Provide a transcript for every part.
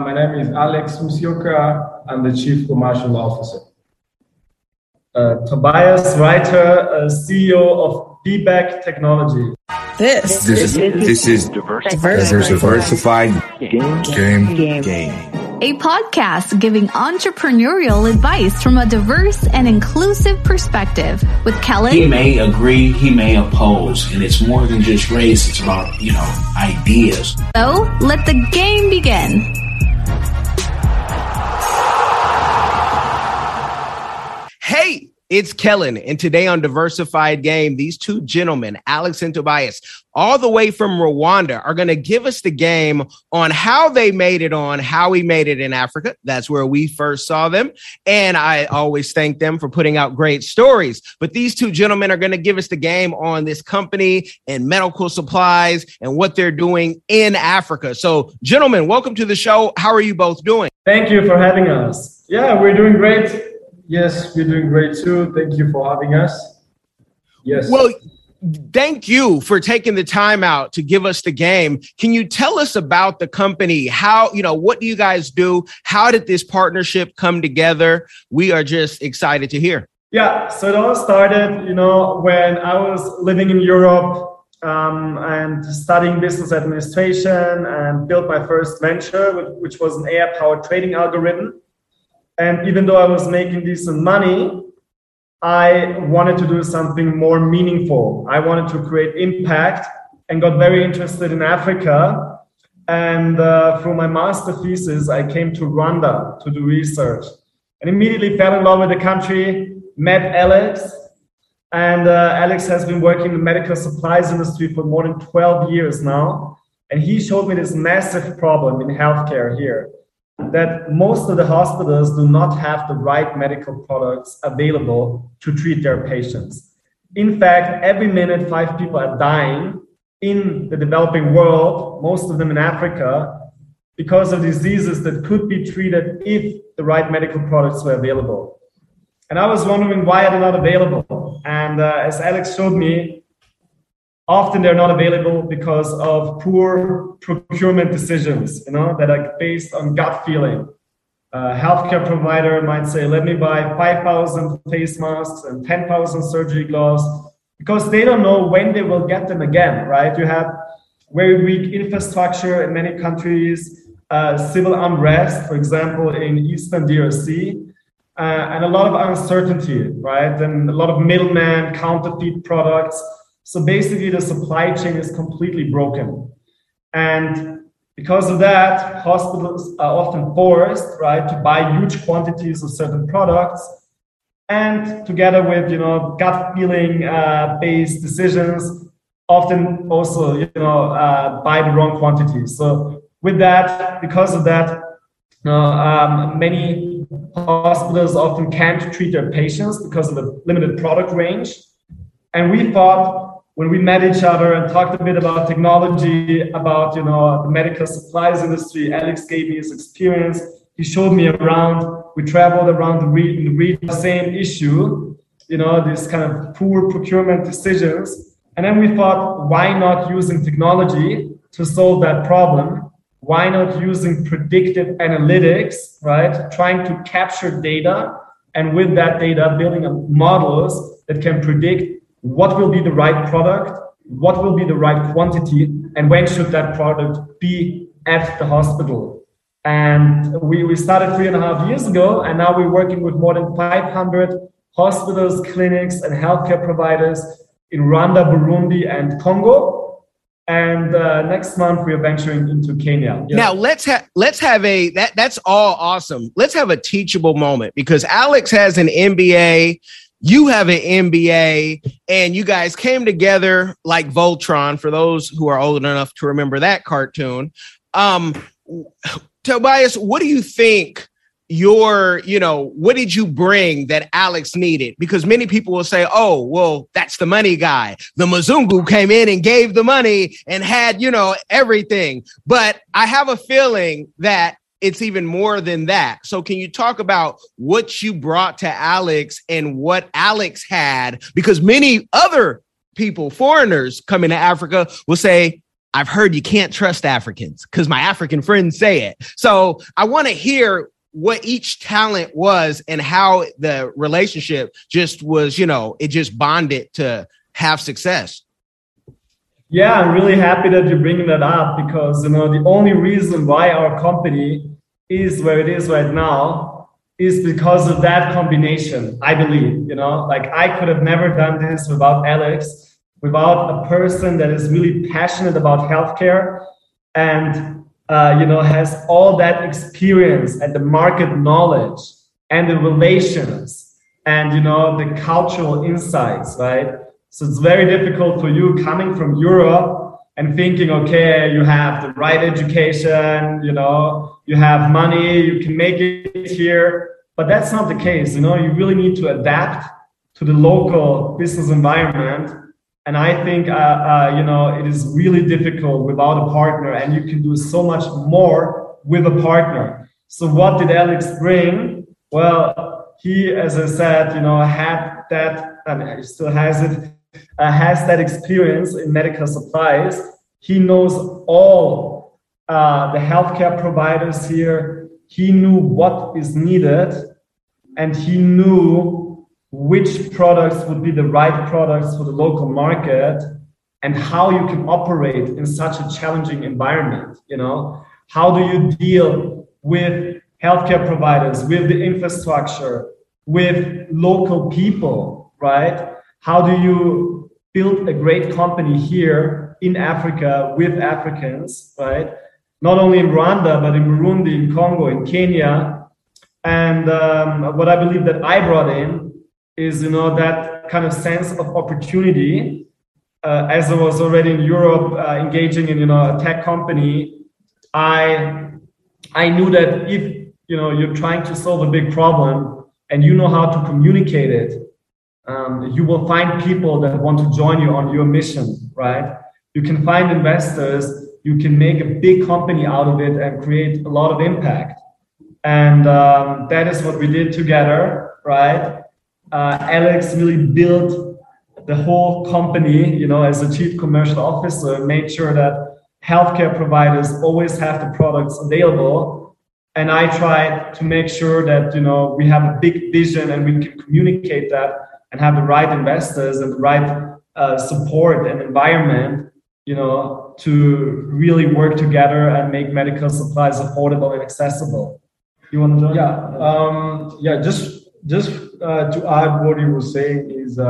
My name is Alex Musioka. I'm the Chief Commercial Officer. Uh, Tobias Reiter, uh, CEO of Feedback Technology. This, this is this is diversified, diversified game, game, game. game a podcast giving entrepreneurial advice from a diverse and inclusive perspective with Kellen. He may agree, he may oppose, and it's more than just race, it's about, you know, ideas. So let the game begin. Hey, it's Kellen, and today on Diversified Game, these two gentlemen, Alex and Tobias, all the way from Rwanda, are going to give us the game on how they made it on how we made it in Africa. That's where we first saw them. And I always thank them for putting out great stories. But these two gentlemen are going to give us the game on this company and medical supplies and what they're doing in Africa. So, gentlemen, welcome to the show. How are you both doing? Thank you for having us. Yeah, we're doing great. Yes, we're doing great too. Thank you for having us. Yes. Well, thank you for taking the time out to give us the game. Can you tell us about the company? How, you know, what do you guys do? How did this partnership come together? We are just excited to hear. Yeah, so it all started, you know, when I was living in Europe um, and studying business administration and built my first venture, which was an AI powered trading algorithm and even though I was making decent money, I wanted to do something more meaningful. I wanted to create impact and got very interested in Africa. And uh, through my master thesis, I came to Rwanda to do research and immediately fell in love with the country, met Alex. And uh, Alex has been working in the medical supplies industry for more than 12 years now. And he showed me this massive problem in healthcare here that most of the hospitals do not have the right medical products available to treat their patients. In fact, every minute, five people are dying in the developing world, most of them in Africa, because of diseases that could be treated if the right medical products were available. And I was wondering why are they not available? And uh, as Alex showed me, often they're not available because of poor procurement decisions you know that are based on gut feeling. A healthcare provider might say let me buy 5000 face masks and 10000 surgery gloves because they don't know when they will get them again right? You have very weak infrastructure in many countries uh, civil unrest for example in eastern drc uh, and a lot of uncertainty right? And a lot of middlemen counterfeit products so basically, the supply chain is completely broken. And because of that, hospitals are often forced, right, to buy huge quantities of certain products. And together with, you know, gut feeling uh, based decisions, often also, you know, uh, buy the wrong quantities. So with that, because of that, um, many hospitals often can't treat their patients because of the limited product range. And we thought when we met each other and talked a bit about technology, about you know the medical supplies industry, Alex gave me his experience. He showed me around. We traveled around the region, the same issue, you know, this kind of poor procurement decisions. And then we thought, why not using technology to solve that problem? Why not using predictive analytics, right? Trying to capture data and with that data, building models that can predict what will be the right product, what will be the right quantity, and when should that product be at the hospital. And we, we started three and a half years ago, and now we're working with more than 500 hospitals, clinics, and healthcare providers in Rwanda, Burundi, and Congo. And uh, next month we are venturing into Kenya. Now let's have let's have a that that's all awesome. Let's have a teachable moment because Alex has an MBA you have an MBA and you guys came together like Voltron for those who are old enough to remember that cartoon. Um, Tobias, what do you think your, you know, what did you bring that Alex needed? Because many people will say, oh, well, that's the money guy. The Mzungu came in and gave the money and had, you know, everything. But I have a feeling that it's even more than that. So, can you talk about what you brought to Alex and what Alex had? Because many other people, foreigners coming to Africa, will say, I've heard you can't trust Africans because my African friends say it. So I want to hear what each talent was and how the relationship just was, you know, it just bonded to have success. Yeah, I'm really happy that you're bringing that up because you know the only reason why our company is where it is right now is because of that combination. I believe, you know, like I could have never done this without Alex, without a person that is really passionate about healthcare and uh, you know has all that experience and the market knowledge and the relations and you know the cultural insights, right? So it's very difficult for you coming from Europe and thinking, okay, you have the right education, you know, you have money, you can make it here. But that's not the case. You know, you really need to adapt to the local business environment. And I think, uh, uh, you know, it is really difficult without a partner, and you can do so much more with a partner. So, what did Alex bring? Well, he, as I said, you know, had that, and he still has it, uh, has that experience in medical supplies. He knows all uh, the healthcare providers here. He knew what is needed and he knew which products would be the right products for the local market and how you can operate in such a challenging environment. You know, how do you deal with healthcare providers, with the infrastructure, with local people, right? How do you build a great company here in Africa with Africans, right? Not only in Rwanda, but in Burundi, in Congo, in Kenya. And um, what I believe that I brought in is, you know, that kind of sense of opportunity. Uh, as I was already in Europe, uh, engaging in, you know, a tech company, I I knew that if you know you're trying to solve a big problem and you know how to communicate it um, you will find people that want to join you on your mission, right? You can find investors, you can make a big company out of it and create a lot of impact. And um, that is what we did together, right? Uh, Alex really built the whole company, you know, as a chief commercial officer, made sure that healthcare providers always have the products available. And I tried to make sure that, you know, we have a big vision and we can communicate that and have the right investors and the right uh, support and environment, you know, to really work together and make medical supplies affordable and accessible. You want to join? Yeah, um, yeah. Just just uh, to add what you were saying is uh,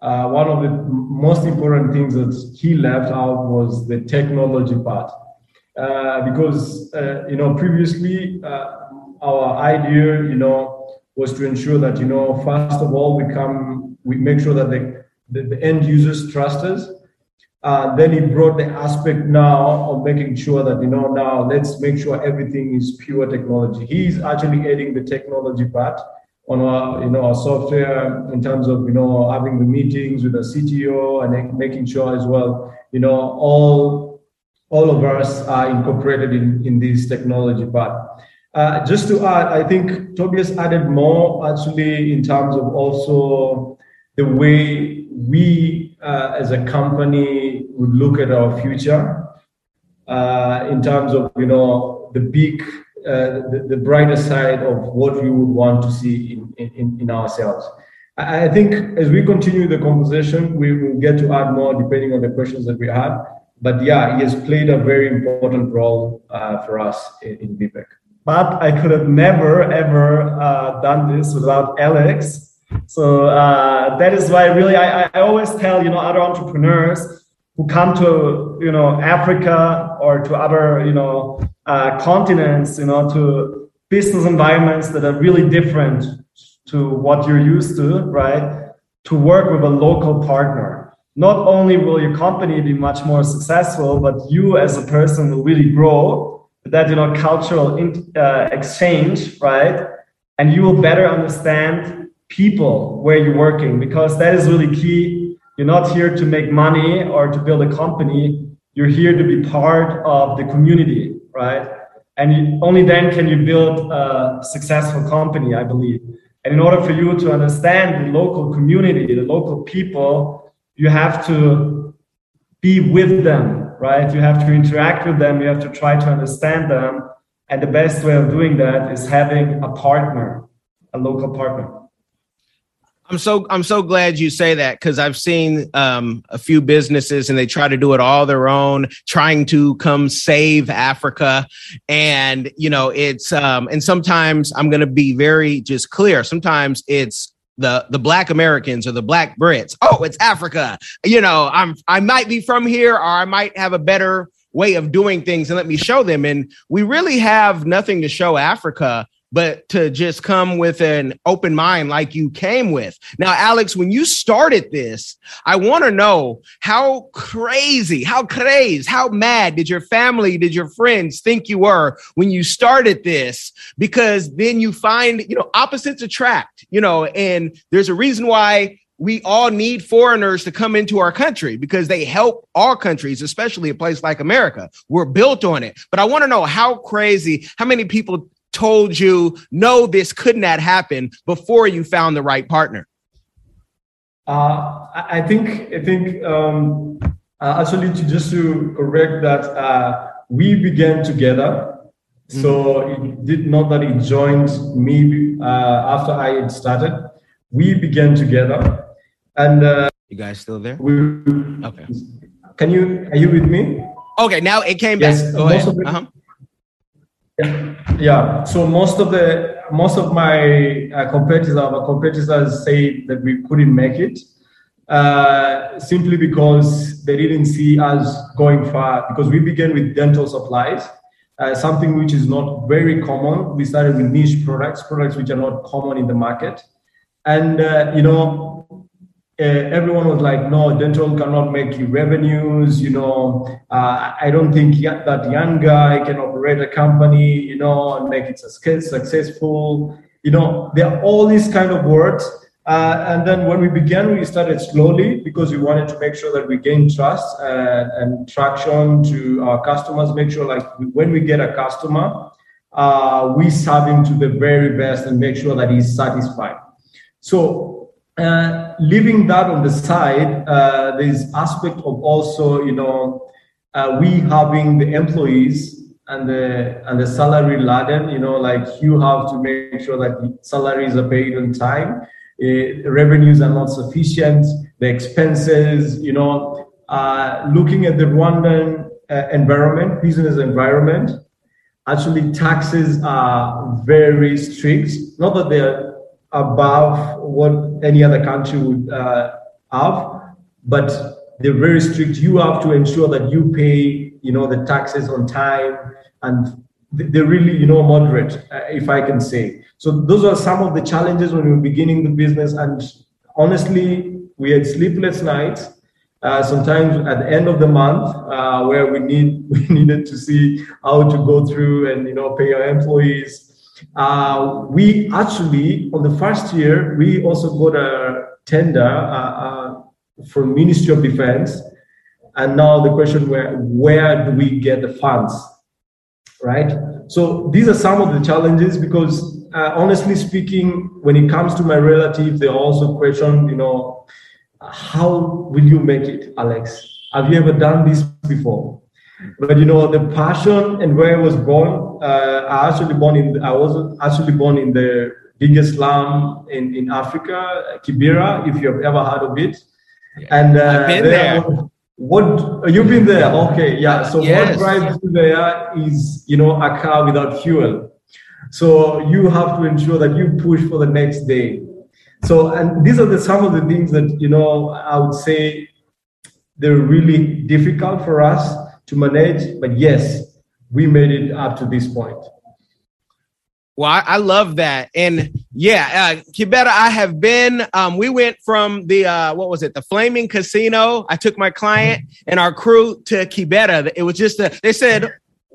uh, one of the most important things that he left out was the technology part, uh, because uh, you know previously uh, our idea, you know was to ensure that, you know, first of all, we come, we make sure that the, the, the end users trust us. Uh, then he brought the aspect now of making sure that, you know, now let's make sure everything is pure technology. He's actually adding the technology part on our, you know, our software in terms of, you know, having the meetings with the CTO and making sure as well, you know, all, all of us are incorporated in, in this technology part. Uh, just to add, I think Tobias added more actually in terms of also the way we uh, as a company would look at our future uh, in terms of you know the big uh, the, the, brighter side of what we would want to see in, in, in ourselves. I, think as we continue the conversation, we will get to add more depending on the questions that we have. But yeah, he has played a very important role uh, for us in, in Viebeg but I could have never ever uh, done this without Alex. So uh, that is why really I, I always tell you know other entrepreneurs who come to you know Africa or to other you know uh, continents you know to business environments that are really different to what you're used to right? To work with a local partner. Not only will your company be much more successful but you as a person will really grow that you know cultural in, uh, exchange, right? And you will better understand people where you're working because that is really key. You're not here to make money or to build a company. You're here to be part of the community, right? And you, only then can you build a successful company, I believe. And in order for you to understand the local community, the local people, you have to be with them right? You have to interact with them, you have to try to understand them. And the best way of doing that is having a partner, a local partner. I'm so I'm so glad you say that because I've seen um, a few businesses and they try to do it all their own, trying to come save Africa, and you know it's um, and sometimes I'm going to be very just clear. Sometimes it's the the black Americans or the black Brits. Oh, it's Africa. You know, I'm I might be from here or I might have a better way of doing things and let me show them. And we really have nothing to show Africa but to just come with an open mind like you came with. Now, Alex, when you started this, I want to know how crazy, how crazy, how mad did your family, did your friends think you were when you started this? Because then you find, you know, opposites attract, you know, and there's a reason why we all need foreigners to come into our country because they help our countries, especially a place like America. We're built on it. But I want to know how crazy, how many people told you, no, this could not happen before you found the right partner? Uh, I think I think um, uh, actually to just to correct that uh, we began together. Mm-hmm. So it did not that it joined me uh, after I had started. We began together, and uh, you guys still there? We, okay. Can you are you with me? Okay, now it came yes, back. Go ahead. uh-huh. Yeah. So most of the most of my uh, competitors, our competitors, say that we couldn't make it uh, simply because they didn't see us going far. Because we began with dental supplies, uh, something which is not very common. We started with niche products, products which are not common in the market, and uh, you know uh, everyone was like, no, dental cannot make you revenues. You know, uh, I don't think that young guy can operate a company, you know, and make it successful. You know, there are all these kind of words. Uh, and then when we began, we started slowly because we wanted to make sure that we gain trust and, and traction to our customers. Make sure, like, when we get a customer, uh, we serve him to the very best and make sure that he's satisfied. So uh, leaving that on the side, uh, there's aspect of also, you know, uh, we having the employees and the and the salary laden, you know, like you have to make sure that salaries are paid on time, uh, revenues are not sufficient, the expenses, you know, uh, looking at the Rwandan uh, environment, business environment, actually taxes are very strict. Not that they're above what any other country would uh, have, but they're very strict. You have to ensure that you pay, you know, the taxes on time, and they're really, you know, moderate, uh, if I can say. So those are some of the challenges when we were beginning the business, and honestly, we had sleepless nights. Uh, sometimes at the end of the month, uh, where we need we needed to see how to go through and you know pay our employees, uh, we actually, on the first year, we also got a tender uh, uh, from Ministry of Defense. And now the question where where do we get the funds, right? So these are some of the challenges because uh, honestly speaking, when it comes to my relatives, they also question, you know, how will you make it, Alex? Have you ever done this before? But you know, the passion and where I was born, uh, I actually born in, I was actually born in the biggest slum in, in Africa, Kibera, if you've ever heard of it. And uh, there. What you've been there? Okay, yeah. So yes. what drives you there is you know a car without fuel. So you have to ensure that you push for the next day. So and these are the some of the things that you know I would say they're really difficult for us to manage. But yes, we made it up to this point. Well, I, I love that. And yeah, uh, I have been, um, we went from the, uh, what was it? The Flaming Casino. I took my client and our crew to Kibera. It was just, a, they said,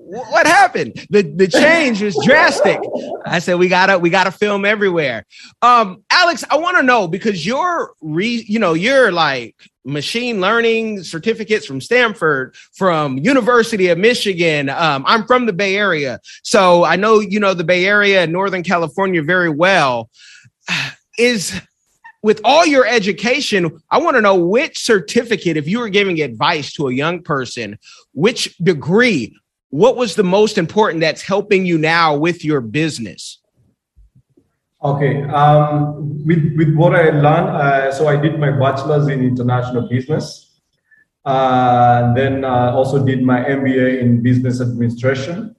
what happened? The the change was drastic. I said we gotta we gotta film everywhere. Um, Alex, I want to know because you're re, you know, you're like machine learning certificates from Stanford, from University of Michigan. Um, I'm from the Bay Area, so I know you know the Bay Area and Northern California very well. Is with all your education, I want to know which certificate, if you were giving advice to a young person, which degree, what was the most important that's helping you now with your business? Okay, um, with with what I learned, uh, so I did my bachelor's in international business, uh, then uh, also did my MBA in business administration.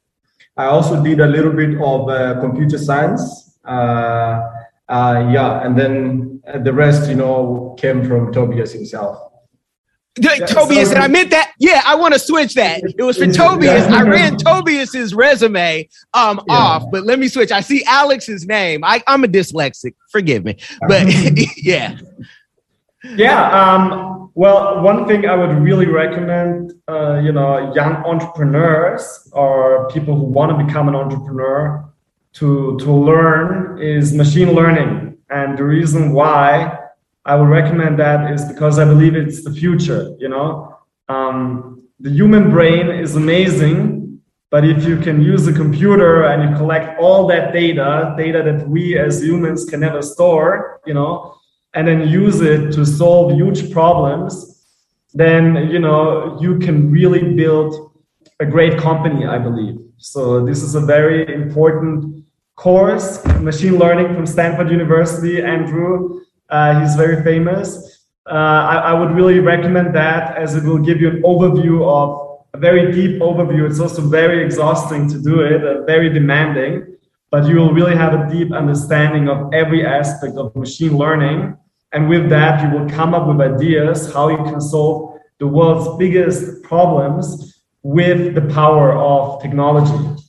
I also did a little bit of uh, computer science. Uh, uh, yeah, and then the rest, you know, came from Tobias himself. Tobias, and I meant that. Yeah, I want to switch that. It was for Tobias. I ran Tobias's resume um yeah. off, but let me switch. I see Alex's name. I, I'm a dyslexic. Forgive me, but yeah. Yeah. Um, well, one thing I would really recommend, uh, you know, young entrepreneurs or people who want to become an entrepreneur to to learn is machine learning, and the reason why I would recommend that is because I believe it's the future. You know, um, the human brain is amazing, but if you can use a computer and you collect all that data, data that we as humans can never store, you know, and then use it to solve huge problems, then you know you can really build a great company. I believe so. This is a very important course, machine learning from Stanford University. Andrew, uh, he's very famous. Uh, I, I, would really recommend that as it will give you an overview of a very deep overview. It's also very exhausting to do it, uh, very demanding, but you will really have a deep understanding of every aspect of machine learning. And with that, you will come up with ideas how you can solve the world's biggest problems with the power of technology.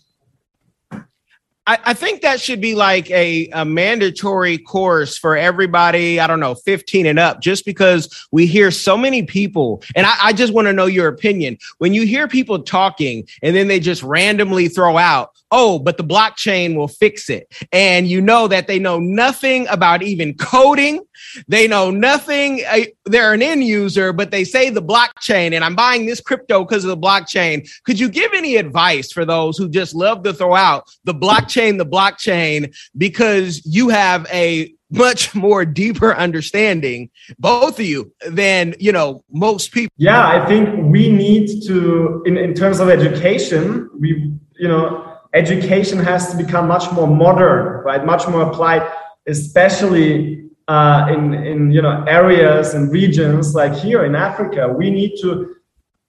I, I think that should be like a, a mandatory course for everybody, I don't know, 15 and up, just because we hear so many people. And I, I just want to know your opinion. When you hear people talking and then they just randomly throw out, oh, but the blockchain will fix it. And you know that they know nothing about even coding. They know nothing. Eh, they're an end user, but they say the blockchain, and I'm buying this crypto because of the blockchain. Could you give any advice for those who just love to throw out the blockchain, the blockchain, because you have a much more deeper understanding both of you than you know most people yeah i think we need to in, in terms of education we you know education has to become much more modern, right? Much more applied, especially uh, in in you know areas and regions like here in Africa. We need to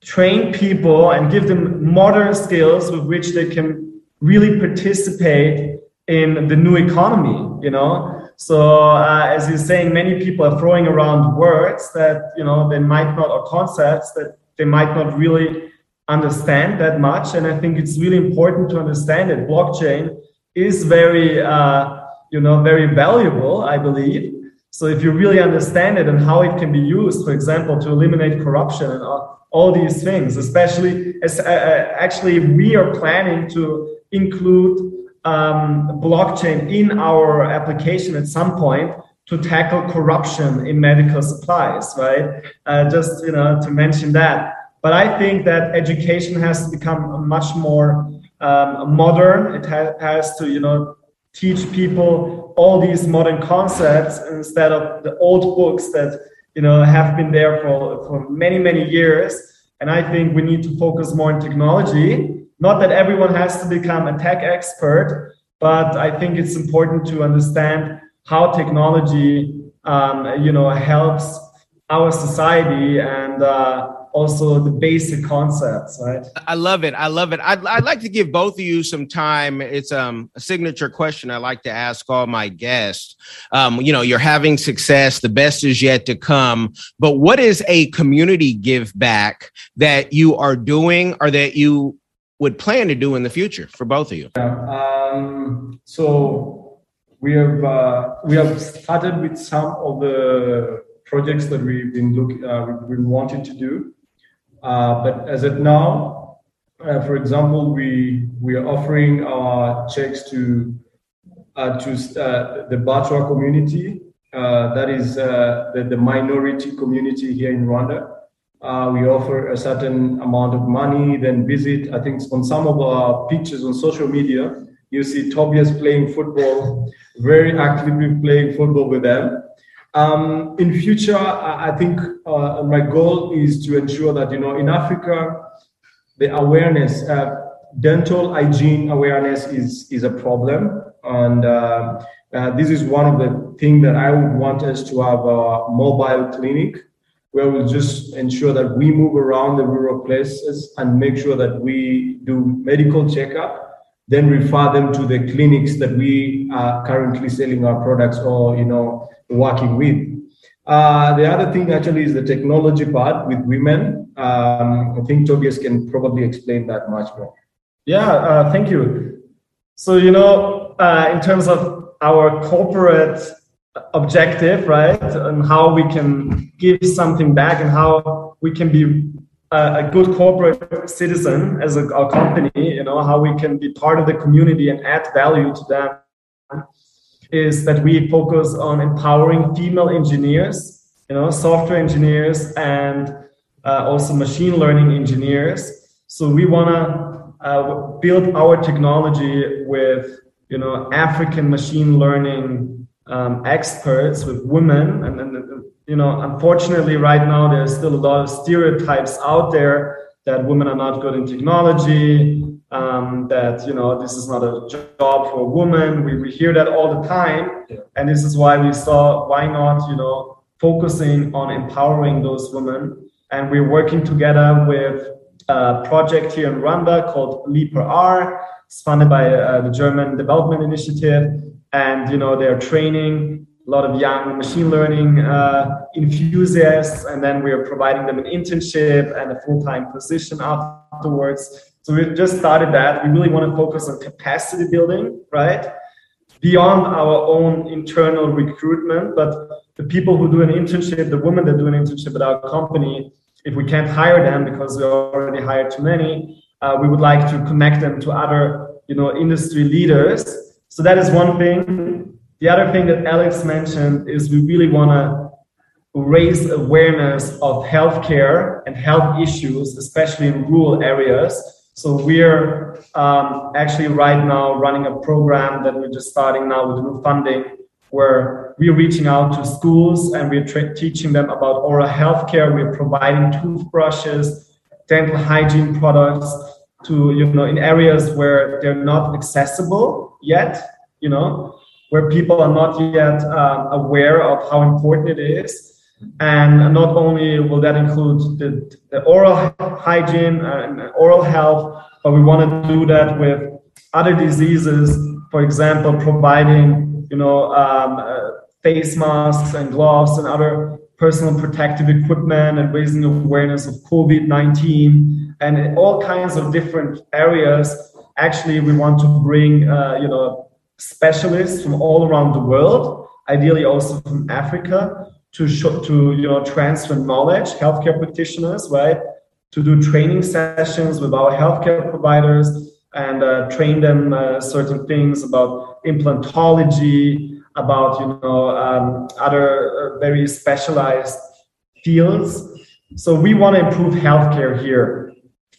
train people and give them modern skills with which they can really participate in the new economy. You know. So uh, as you're saying, many people are throwing around words that you know they might not or concepts that they might not really understand that much. And I think it's really important to understand that blockchain is very, uh, you know, very valuable, I believe. So if you really understand it and how it can be used, for example, to eliminate corruption and all, all these things, especially as uh, uh actually we are planning to include um, blockchain in our application at some point to tackle corruption in medical supplies, right? Uh, just you know to mention that. But I think that education has to become much more um, modern. It ha- has to, you know, teach people all these modern concepts instead of the old books that, you know, have been there for, for many, many years. And I think we need to focus more on technology. Not that everyone has to become a tech expert, but I think it's important to understand how technology, um, you know, helps our society and uh, also the basic concepts, right? I love it. I love it. I'd, I'd like to give both of you some time. It's um, a signature question I like to ask all my guests. Um, you know, you're having success, the best is yet to come. But what is a community give back that you are doing or that you would plan to do in the future for both of you? Um, so we have uh, we have started with some of the projects that we've been looking uh, we've been wanting to do uh, but as of now, uh, for example, we we are offering our checks to uh, to uh, the Batwa community. That is the, the minority community here in Rwanda. We offer a certain amount of money, then visit. I think on some of our pictures on social media, you see Tobias playing football, very actively playing football with them. Um, in future, I, I think uh, my goal is to ensure that you know in Africa, the awareness, uh, dental hygiene awareness is is a problem, and uh, uh this is one of the things that I would want us to have a mobile clinic where we'll just ensure that we move around the rural places and make sure that we do medical checkup then refer them to the clinics that we are currently selling our products or you know working with. Uh, the other thing actually is the technology part with women. Um, I think Tobias can probably explain that much more. Yeah, uh, thank you. So you know, uh, in terms of our corporate objective, right, and how we can give something back and how we can be a, good corporate citizen as a, a, company, you know, how we can be part of the community and add value to them is that we focus on empowering female engineers, you know, software engineers and uh, also machine learning engineers. So we want to uh, build our technology with, you know, African machine learning um, experts, with women, and, and you know, unfortunately, right now there's still a lot of stereotypes out there that women are not good in technology, um, that you know this is not a job for a woman. We, we hear that all the time, yeah. and this is why we saw why not you know focusing on empowering those women, and we're working together with a project here in Rwanda called Leaper R. It's funded by uh, the German Development Initiative, and you know they're training a lot of young machine learning uh, enthusiasts, and then we are providing them an internship and a full-time position afterwards. So we just started that. We really want to focus on capacity building, right? Beyond our own internal recruitment, but the people who do an internship, the women that do an internship at our company, if we can't hire them because we already hired too many, uh, we would like to connect them to other, you know, industry leaders. So that is one thing. The other thing that Alex mentioned is we really want to raise awareness of healthcare and health issues, especially in rural areas. So we're um, actually right now running a program that we're just starting now with new funding, where we're reaching out to schools and we're tra- teaching them about oral health care. We're providing toothbrushes, dental hygiene products to you know in areas where they're not accessible yet. You know, where people are not yet um, aware of how important it is. And not only will that include the, the oral hygiene and oral health, but we want to do that with other diseases. For example, providing you know um, uh, face masks and gloves and other personal protective equipment and raising awareness of COVID-19 and all kinds of different areas. Actually, we want to bring uh, you know specialists from all around the world, ideally also from Africa, to show, to you know transfer knowledge, healthcare practitioners, right, to do training sessions with our healthcare providers and uh, train them uh, certain things about implantology, about you know um, other uh, very specialized fields. So we want to improve healthcare here.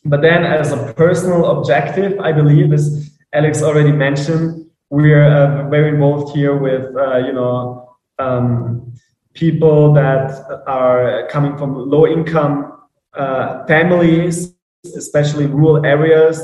But then, as a personal objective, I believe, as Alex already mentioned, we're uh, very involved here with uh, you know um, people that are coming from low income uh, families, especially rural areas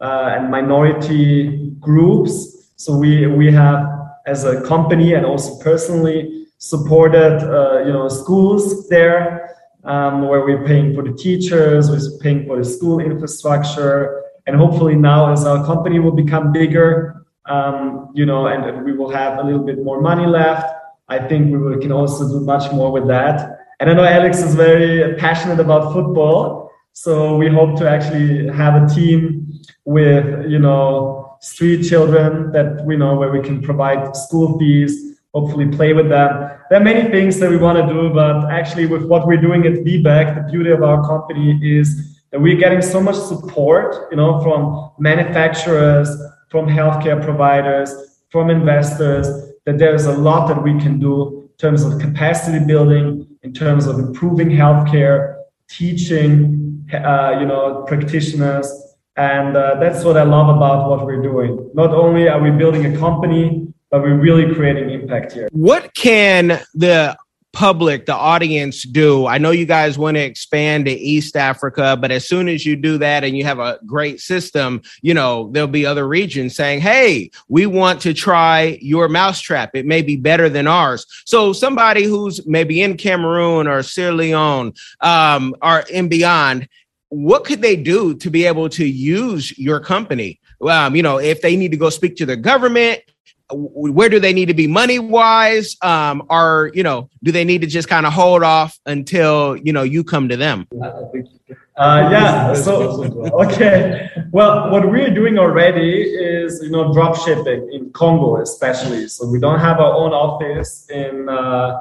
uh, and minority groups. So we we have as a company and also personally supported uh, you know schools there. Um, where we're paying for the teachers, we're paying for the school infrastructure, and hopefully now as our company will become bigger, um, you know, and, we will have a little bit more money left. I think we will, can also do much more with that. And I know Alex is very passionate about football, so we hope to actually have a team with, you know, street children that we know where we can provide school fees, hopefully play with them. There are many things that we want to do, but actually, with what we're doing at Viebeg, the beauty of our company is that we're getting so much support, you know, from manufacturers from healthcare providers, from investors, that there's a lot that we can do in terms of capacity building, in terms of improving healthcare, teaching, uh, you know, practitioners. And uh, that's what I love about what we're doing. Not only are we building a company, but we're really creating impact here. What can the public, the audience do? I know you guys want to expand to East Africa, but as soon as you do that and you have a great system, you know, there'll be other regions saying, Hey, we want to try your mousetrap. It may be better than ours. So somebody who's maybe in Cameroon or Sierra Leone, um, or in beyond, what could they do to be able to use your company? Um, you know, if they need to go speak to the government, where do they need to be money wise? Um, or you know, do they need to just kind of hold off until you know you come to them? Uh, yeah. So okay. Well, what we're doing already is you know drop shipping in Congo, especially. So we don't have our own office in. Uh,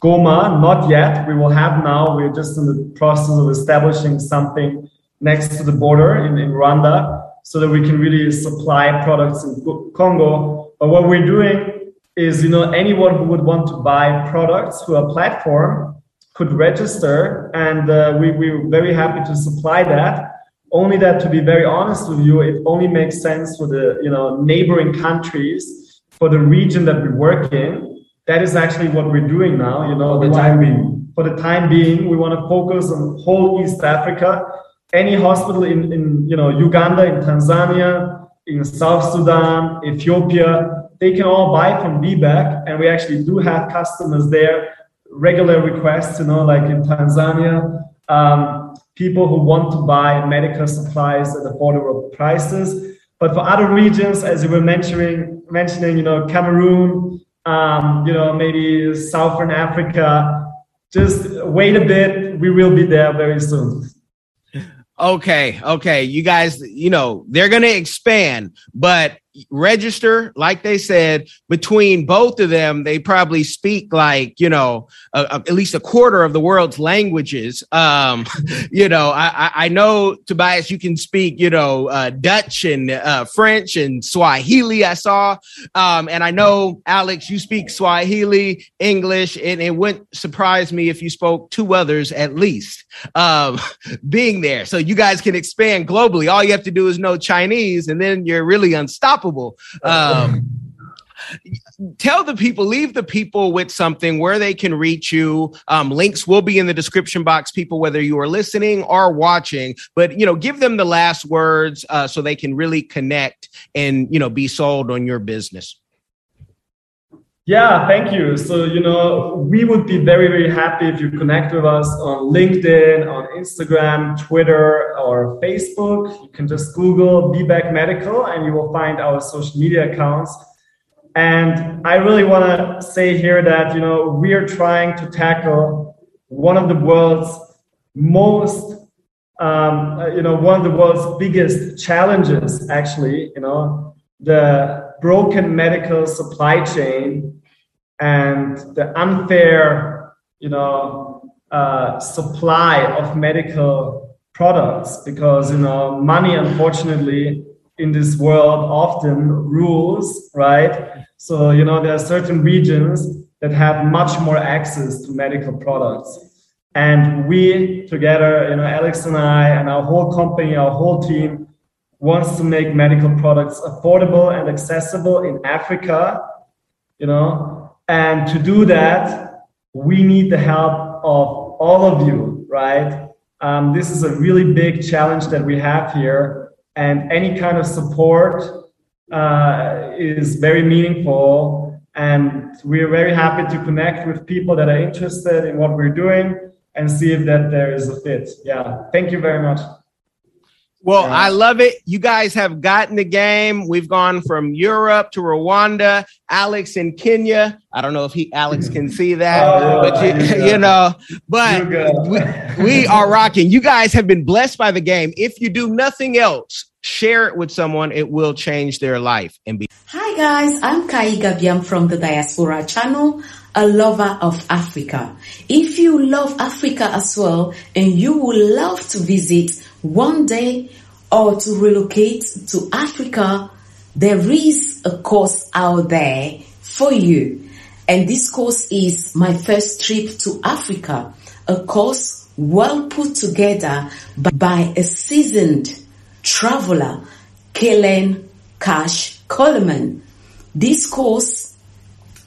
Goma, not yet. We will have now. We're just in the process of establishing something next to the border in, in Rwanda so that we can really supply products in Congo. But what we're doing is, you know, anyone who would want to buy products through a platform could register, and uh, we, we're very happy to supply that. Only that, to be very honest with you, it only makes sense for the, you know, neighboring countries, for the region that we work in that is actually what we're doing now. You know, for the time being. For the time being, we want to focus on whole East Africa. Any hospital in, in you know Uganda, in Tanzania, in South Sudan, Ethiopia, they can all buy from Viebeg, and we actually do have customers there. Regular requests, you know, like in Tanzania, um, people who want to buy medical supplies at affordable prices. But for other regions, as you were mentioning, mentioning, you know, Cameroon, um, you know, maybe Southern Africa. Just wait a bit. We will be there very soon. Okay, okay. You guys, you know, they're going to expand, but register like they said between both of them they probably speak like you know at least a quarter of the world's languages. Um you know i i know tobias you can speak you know uh, dutch and uh, french and swahili i saw. Um and i know alex you speak swahili english and it wouldn't surprise me if you spoke two others at least um being there. So you guys can expand globally. All you have to do is know chinese and then you're really unstoppable um, tell the people, leave the people with something where they can reach you. Um, links will be in the description box, people, whether you are listening or watching, but, you know, give them the last words uh, so they can really connect and, you know, be sold on your business. Yeah, thank you. So, you know, we would be very, very happy if you connect with us on LinkedIn, on Instagram, Twitter, or Facebook. You can just Google Viebeg Medical and you will find our social media accounts. And I really want to say here that, you know, we are trying to tackle one of the world's most, um, you know, one of the world's biggest challenges, actually, you know, the broken medical supply chain and the unfair, you know, uh, supply of medical products because you know money unfortunately in this world often rules right? So you know there are certain regions that have much more access to medical products. And we together you know alex and i and our whole company our whole team wants to make medical products affordable and accessible in africa you know and to do that, we need the help of all of you, right? Um, this is a really big challenge that we have here, and any kind of support uh, is very meaningful. And we're very happy to connect with people that are interested in what we're doing and see if that there is a fit. Yeah, thank you very much. Well, yeah. I love it. You guys have gotten the game. We've gone from Europe to Rwanda, Alex in Kenya. I don't know if he Alex can see that, oh, but you, you know, but we, we are rocking. You guys have been blessed by the game. If you do nothing else, share it with someone. It will change their life and be. Hi guys, I'm Kai Gabiam from the Diaspora Channel a lover of Africa. If you love Africa as well and you would love to visit one day or to relocate to Africa, there is a course out there for you. And this course is my first trip to Africa, a course well put together by a seasoned traveler, Kellen Cash Coleman. This course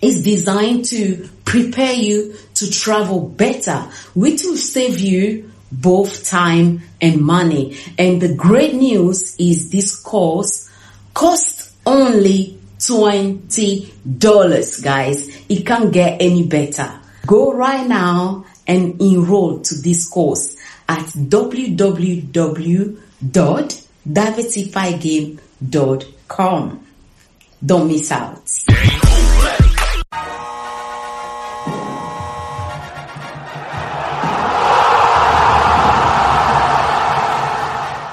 is designed to prepare you to travel better, which will save you both time and money. And the great news is this course costs only $20, guys. It can't get any better. Go right now and enroll to this course at www.diversifygame.com. Don't miss out.